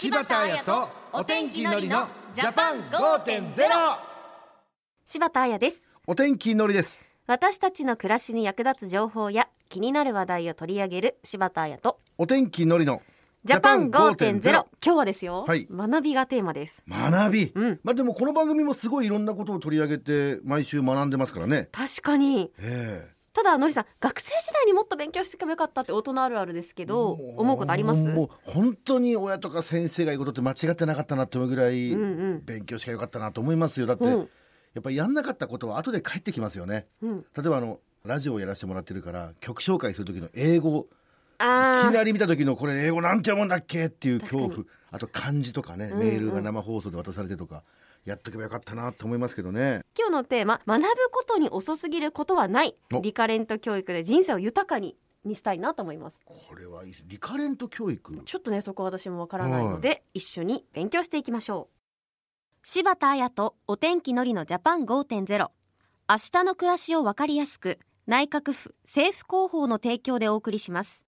柴田彩とお天気のりのジャパン5.0柴田彩です。お天気のりです。私たちの暮らしに役立つ情報や気になる話題を取り上げる柴田彩とお天気のりのジャパン5.0今日はですよ、はい。学びがテーマです。学び、うん。まあでもこの番組もすごいいろんなことを取り上げて毎週学んでますからね。確かに。ええただのりさん学生時代にもっと勉強しておけばよかったって大人あるあるですけど思うことあります？もう本当に親とか先生が言うことって間違ってなかったなって思うぐらい勉強しかよかったなと思いますよ。だって、うん。やっぱりやんなかったことは後で返ってきますよね。うん。例えばあのラジオをやらせてもらってるから曲紹介する時の英語。いきなり見た時のこれ英語なんて読むんだっけっていう恐確怖あと漢字とかね、うんうん。メールが生放送で渡されてとかやっとけばよかったなと思いますけどね。今日のテーマ学ぶことに遅すぎることはない。お。リカレント教育で人生を豊かににしたいなと思います。これはいいです。リカレント教育。ちょっとねそこは私もわからないので、一緒に勉強していきましょう。柴田彩とお天気のりのジャパン5.0明日の暮らしをわかりやすく内閣府政府広報の提供でお送りします。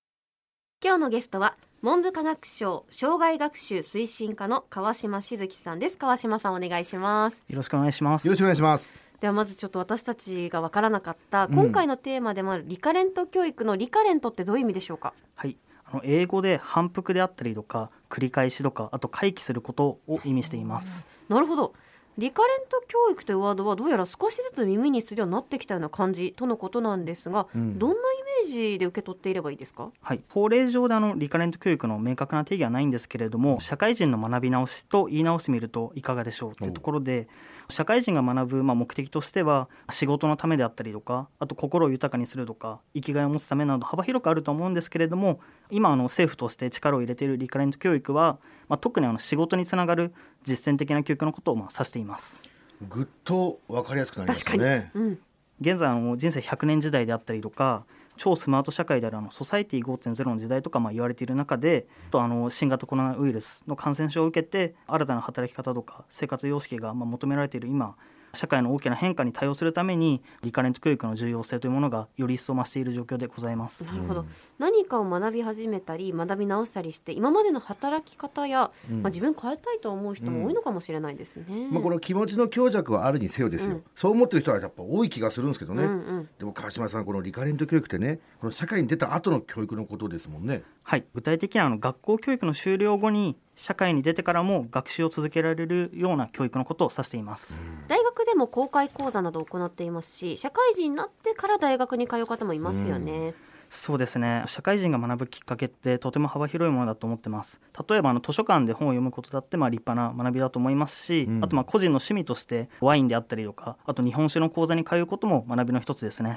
今日のゲストは文部科学省障害学習推進課の川島静樹さんです川島さんお願いしますよろしくお願いします。よろしくお願いしますではまずちょっと私たちがわからなかったうん今回のテーマでもあるリカレント教育のリカレントってどういう意味でしょうか？はい。あの英語で反復であったりとか繰り返しとかあと回帰することを意味しています。なるほどリカレント教育というワードはどうやら少しずつ耳にするようになってきたような感じとのことなんですが、うんどんなイメージで受け取っていればいいですか？はい。法令上であのリカレント教育の明確な定義はないんですけれども、社会人の学び直しと言い直してみるといかがでしょうというところで、社会人が学ぶまあ目的としては仕事のためであったりとか、あと心を豊かにするとか、生きがいを持つためなど幅広くあると思うんですけれども、今あの政府として力を入れているリカレント教育は、まあ、特にあの仕事につながる実践的な教育のことをまあ指しています。ぐっと分かりやすくなりましたね。うん、現在あの人生100年時代であったりとか超スマート社会であるあのソサイティ5.0の時代とかまあ言われている中でとあの新型コロナウイルスの感染症を受けて新たな働き方とか生活様式がまあ求められている今社会の大きな変化に対応するためにリカレント教育の重要性というものがより一層増している状況でございます。な。るほど、何かを学び始めたり学び直したりして今までの働き方や、うん。まあ、自分変えたいと思う人も多いのかもしれないですね。まあ、この気持ちの強弱はあるにせよですよ、うん。そう思ってる人はやっぱ多い気がするんですけどね、うんうん。でも川島さんこのリカレント教育ってねこの社会に出た後の教育のことですもんね。はい、具体的にはあの学校教育の終了後に社会に出てからも学習を続けられるような教育のことを指しています。大学でも公開講座などを行っていますし社会人になってから大学に通う方もいますよね。そうですね。社会人が学ぶきっかけってとても幅広いものだと思ってます。例えばあの図書館で本を読むことだってまあ立派な学びだと思いますし、うん。あとまあ個人の趣味としてワインであったりとかあと日本酒の講座に通うことも学びの一つですね。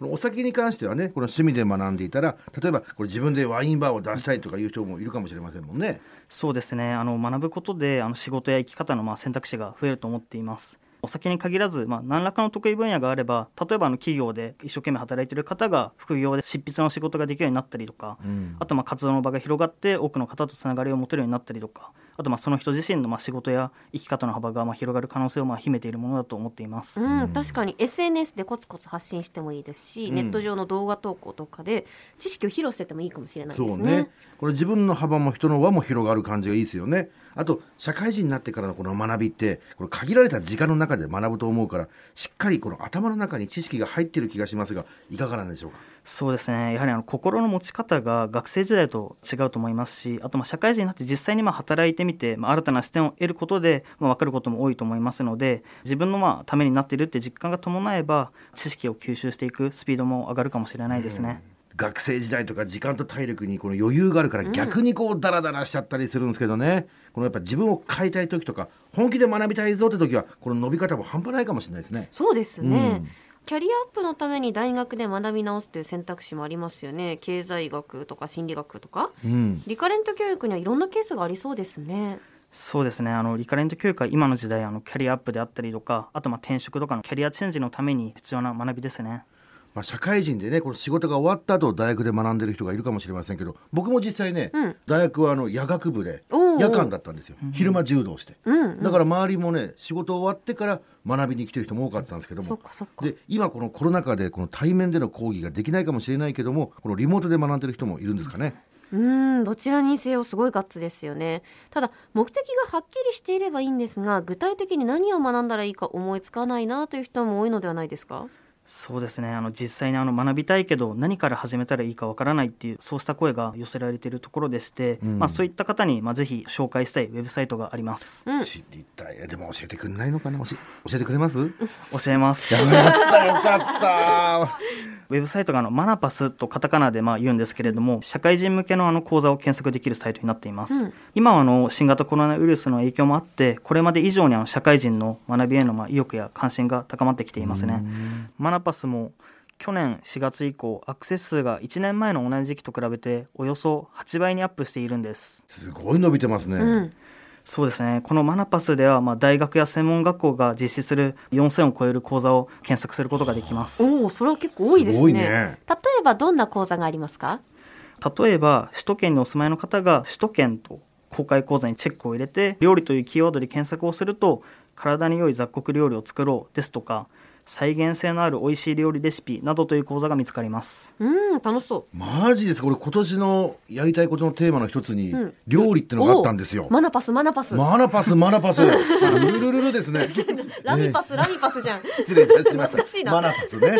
お酒に関してはねこの趣味で学んでいたら例えばこれ自分でワインバーを出したいとかいう人もいるかもしれませんもんね。そうですね。あの学ぶことであの仕事や生き方のまあ選択肢が増えると思っていますお酒に限らず、まあ、何らかの得意分野があれば例えばあの企業で一生懸命働いている方が副業で執筆の仕事ができるようになったりとか、うん。あとまあ活動の場が広がって多くの方とつながりを持てるようになったりとかあとまあその人自身のまあ仕事や生き方の幅がまあ広がる可能性をまあ秘めているものだと思っています。うん、確かに。SNS でコツコツ発信してもいいですし、うん。ネット上の動画投稿とかで知識を披露してってもいいかもしれないですそうね。これ自分の幅も人の輪も広がる感じがいいですよね。あと社会人になってからのこの学びってこれ限られた時間の中で学ぶと思うからしっかりこの頭の中に知識が入ってる気がしますがいかがなんでしょうか？そうですね。やはりあの心の持ち方が学生時代と違うと思いますしあとまあ社会人になって実際にまあ働いてみて、まあ、新たな視点を得ることで、まあ、分かることも多いと思いますので自分のまあためになっているって実感が伴えば知識を吸収していくスピードも上がるかもしれないですね。学生時代とか時間と体力にこの余裕があるから逆にこうダラダラしちゃったりするんですけどね、このやっぱ自分を変えたい時とか本気で学びたいぞって時はこの伸び方も半端ないかもしれないですね。そうですね、うんキャリアアップのために大学で学び直すという選択肢もありますよね。経済学とか心理学とか。うん。リカレント教育にはいろんなケースがありそうですね。そうですね。あのリカレント教育は今の時代あのキャリアアップであったりとかあとまあ転職とかのキャリアチェンジのために必要な学びですね。まあ、社会人でねこの仕事が終わった後大学で学んでる人がいるかもしれませんけど僕も実際ね、うん。大学はあの夜学部で夜間だったんですよ。昼間柔道して、だから周りもね仕事終わってから学びに来てる人も多かったんですけどそもで今このコロナ禍でこの対面での講義ができないかもしれないけどもこのリモートで学んでる人もいるんですかね。うん。どちらにせよすごいガッツですよね。ただ目的がはっきりしていればいいんですが具体的に何を学んだらいいか思いつかないなという人も多いのではないですか？そうですね。あの実際にあの学びたいけど何から始めたらいいかわからないっていうそうした声が寄せられているところでして、うん、まあ、そういった方に、まあ、ぜひ紹介したいウェブサイトがあります、うん、知りたい。でも教えてくれないのかな？教えてくれます？教えます。やったよかったウェブサイトがあのマナパスとカタカナでまあ言うんですけれども社会人向けのあの講座を検索できるサイトになっています、うん、今はあの新型コロナウイルスの影響もあってこれまで以上にあの社会人の学びへのまあ意欲や関心が高まってきていますね。マナパスも去年4月以降アクセス数が1年前の同じ時期と比べておよそ8倍にアップしているんです。すごい伸びてますね、うん、そうですね。このマナパスでは、まあ、大学や専門学校が実施する4000を超える講座を検索することができます。おおそれは結構多いですね、ね、例えばどんな講座がありますか？例えば首都圏にお住まいの方が首都圏と公開講座にチェックを入れて料理というキーワードで検索をすると体に良い雑穀料理を作ろうですとか再現性のある美味しい料理レシピなどという講座が見つかります。うん楽しそう。マジですこれ今年のやりたいことのテーマの一つに、うん、料理ってのがあったんですよ。マナパスマナパス。マナパスマナパス。ルルルルですね。ラミパス、ラミパスじゃん。失礼いたしましたマナパスね。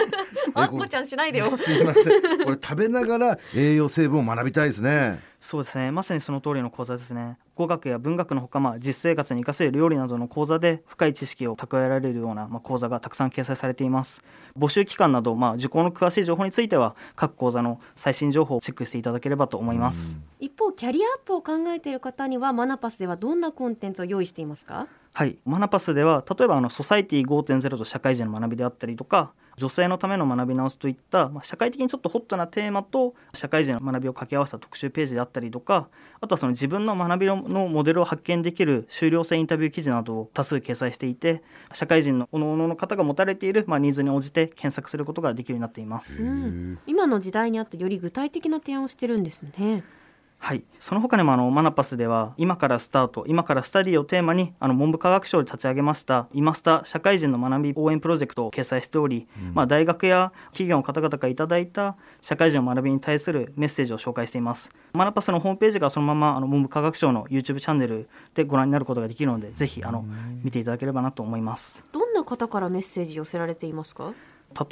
あっこちゃんしないでよ。すいません。これ食べながら栄養成分を学びたいですねそうですね。まさにその通りの講座ですね。語学や文学のほか、まあ、実生活に生かせる料理などの講座で深い知識を蓄えられるような、まあ、講座がたくさん掲載されています。募集期間など、まあ、受講の詳しい情報については各講座の最新情報をチェックしていただければと思います。一方キャリアアップを考えている方にはマナパスではどんなコンテンツを用意していますか？はい、マナパスでは例えばあのソサイティ5.0と社会人の学びであったりとか女性のための学び直しといった、まあ、社会的にちょっとホットなテーマと社会人の学びを掛け合わせた特集ページであったりとかあとはその自分の学びのモデルを発見できる修了生インタビュー記事などを多数掲載していて社会人の各々の方が持たれている、まあ、ニーズに応じて検索することができるようになっています、今の時代にあってより具体的な提案をしてるんですね。はい、その他にもあのマナパスでは今からスタート今からスタディをテーマにあの文部科学省で立ち上げました今スタ社会人の学び応援プロジェクトを掲載しており、うん、まあ、大学や企業の方々からいただいた社会人の学びに対するメッセージを紹介しています。マナパスのホームページがそのままあの文部科学省の YouTube チャンネルでご覧になることができるのでぜひあの見ていただければなと思います。どんな方からメッセージ寄せられていますか？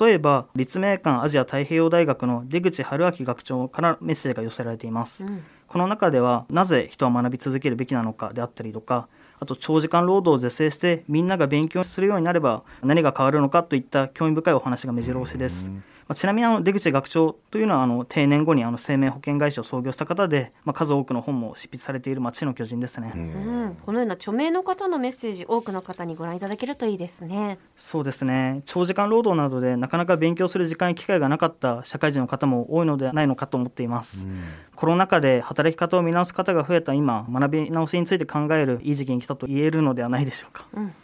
例えば立命館アジア太平洋大学の出口春明学長からメッセージが寄せられています、うんこの中ではなぜ人は学び続けるべきなのかであったりとかあと長時間労働を是正してみんなが勉強するようになれば何が変わるのかといった興味深いお話が目白押しです。まあ、ちなみにあの出口学長というのはあの定年後にあの生命保険会社を創業した方で、まあ、数多くの本も執筆されている町の巨人ですね、うん、このような著名の方のメッセージ多くの方にご覧いただけるといいですね。そうですね。長時間労働などでなかなか勉強する時間や機会がなかった社会人の方も多いのではないのかと思っています、うん、コロナ禍で働き方を見直す方が増えた今学び直しについて考えるいい時期に来たと言えるのではないでしょうか、うん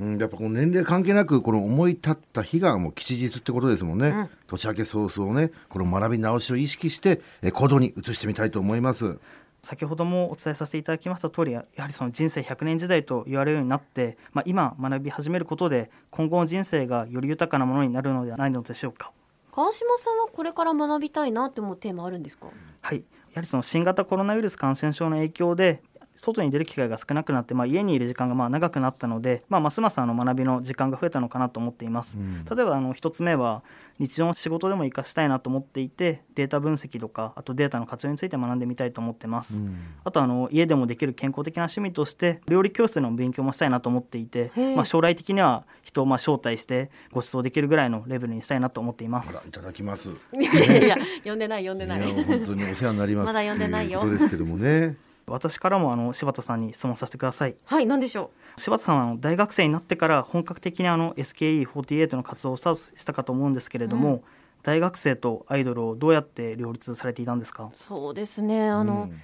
うん、やっぱこの年齢関係なくこの思い立った日がもう吉日ってことですもんね、うん、年明け早々ねこの学び直しを意識して行動に移してみたいと思います。先ほどもお伝えさせていただきました通りやはりその人生100年時代と言われるようになって、まあ、今学び始めることで今後の人生がより豊かなものになるのではないのでしょうか。川島さんはこれから学びたいなって思うテーマあるんですか？はい。やはりその新型コロナウイルス感染症の影響で外に出る機会が少なくなって、まあ、家にいる時間がまあ長くなったので、まあ、ますますあの学びの時間が増えたのかなと思っています、うん、例えばあの1つ目は日常の仕事でも活かしたいなと思っていてデータ分析とかあとデータの活用について学んでみたいと思ってます、うん、あとあの家でもできる健康的な趣味として料理教室の勉強もしたいなと思っていて、まあ、将来的には人をまあ招待してご馳走できるぐらいのレベルにしたいなと思っています。いただきます。いやいや呼んでない呼んでない。本当にお世話になります。まだ呼んでないよ。ですけどもね私からもあの柴田さんに質問させてください。はい何でしょう？柴田さんは大学生になってから本格的にあの SKE48 の活動をスタートしたかと思うんですけれども、うん、大学生とアイドルをどうやって両立されていたんですか？そうですね。あの、うん、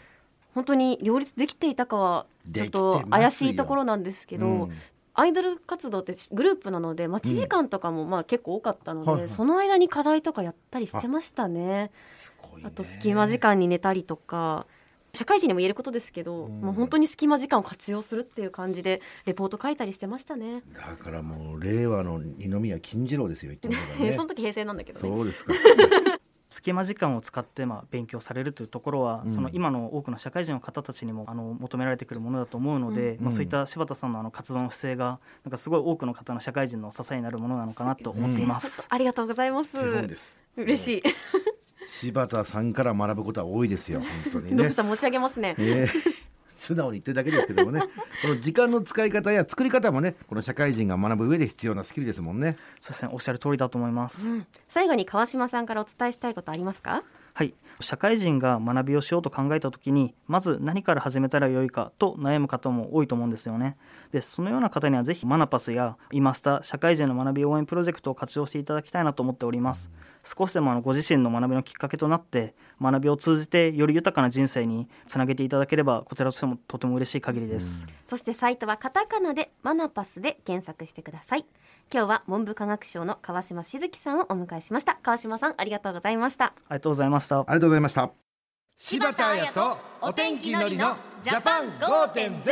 本当に両立できていたかはちょっと怪しいところなんですけど、うん、アイドル活動ってグループなので待ち時間とかもまあ結構多かったので、うん。はいはい、その間に課題とかやったりしてましたね。あと隙間時間に寝たりとか社会人にも言えることですけど、うん、もう本当に隙間時間を活用するっていう感じでレポート書いたりしてましたね。だからもう令和の二宮金次郎ですよ言ってね。その時平成なんだけど、ね、そうですか。隙間時間を使ってまあ勉強されるというところは、うん。その今の多くの社会人の方たちにもあの求められてくるものだと思うので、まあ、そういった柴田さんのあの活動の姿勢がなんかすごい多くの方の社会人の支えになるものなのかなと思っています。ありがとうございます。手本です。嬉しい、柴田さんから学ぶことは多いですよ本当にね。どうし上げますね。えー素直に言ってるだけですけどもね。この時間の使い方や作り方もねこの社会人が学ぶ上で必要なスキルですもんね。そうですね。おっしゃる通りだと思います。最後に川島さんからお伝えしたいことありますか？はい、社会人が学びをしようと考えた時にまず何から始めたらよいかと悩む方も多いと思うんですよね。でそのような方にはぜひマナパスやイマスタ社会人の学び応援プロジェクトを活用していただきたいなと思っております少しでもあのご自身の学びのきっかけとなって学びを通じてより豊かな人生につなげていただければこちらとしてもとても嬉しい限りです、そしてサイトはカタカナでマナパスで検索してください。今日は文部科学省の川島静樹さんをお迎えしました。川島さんありがとうございました。ありがとうございました。ありがとうございました。柴田彩とお天気のりのジャパン5.0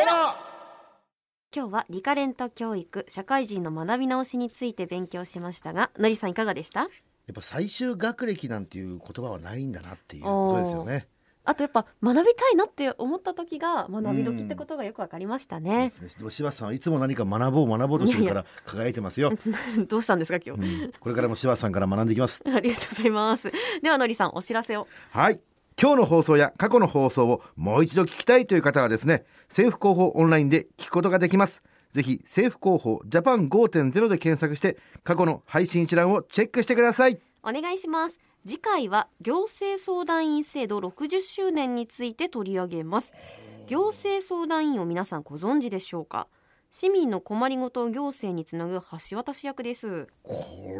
今日はリカレント教育社会人の学び直しについて勉強しましたがのりさんいかがでした？やっぱ最終学歴なんていう言葉はないんだなっていうことですよね。あとやっぱ学びたいなって思った時が学び時ってことがよくわかりましたねでも柴田さんはいつも何か学ぼう学ぼうとしてるから輝いてますよ。どうしたんですか今日、うんこれからも柴田さんから学んでいきます。ありがとうございますではのりさんお知らせをはい。今日の放送や過去の放送をもう一度聞きたいという方はですね、政府広報オンラインで聞くことができます。ぜひ政府広報ジャパン5.0で検索して過去の配信一覧をチェックしてください。お願いします。次回は行政相談員制度60周年について取り上げます。行政相談員を皆さんご存知でしょうか？市民の困りごとを行政につなぐ橋渡し役です。こ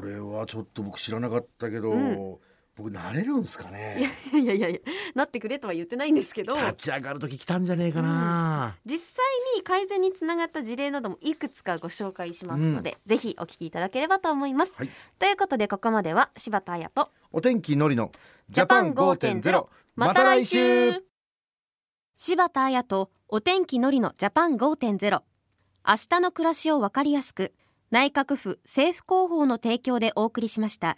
れはちょっと僕知らなかったけど、うん僕なれるんですかね。いやいやいやなってくれとは言ってないんですけど。立ち上がる時来たんじゃねえかな。実際に改善につながった事例などもいくつかご紹介しますので、ぜひお聞きいただければと思います、はい。ということでここまでは柴田彩と。お天気のりのジャパン5.0また来週。柴田彩とお天気のりのジャパン5.0明日の暮らしをわかりやすく内閣府政府広報の提供でお送りしました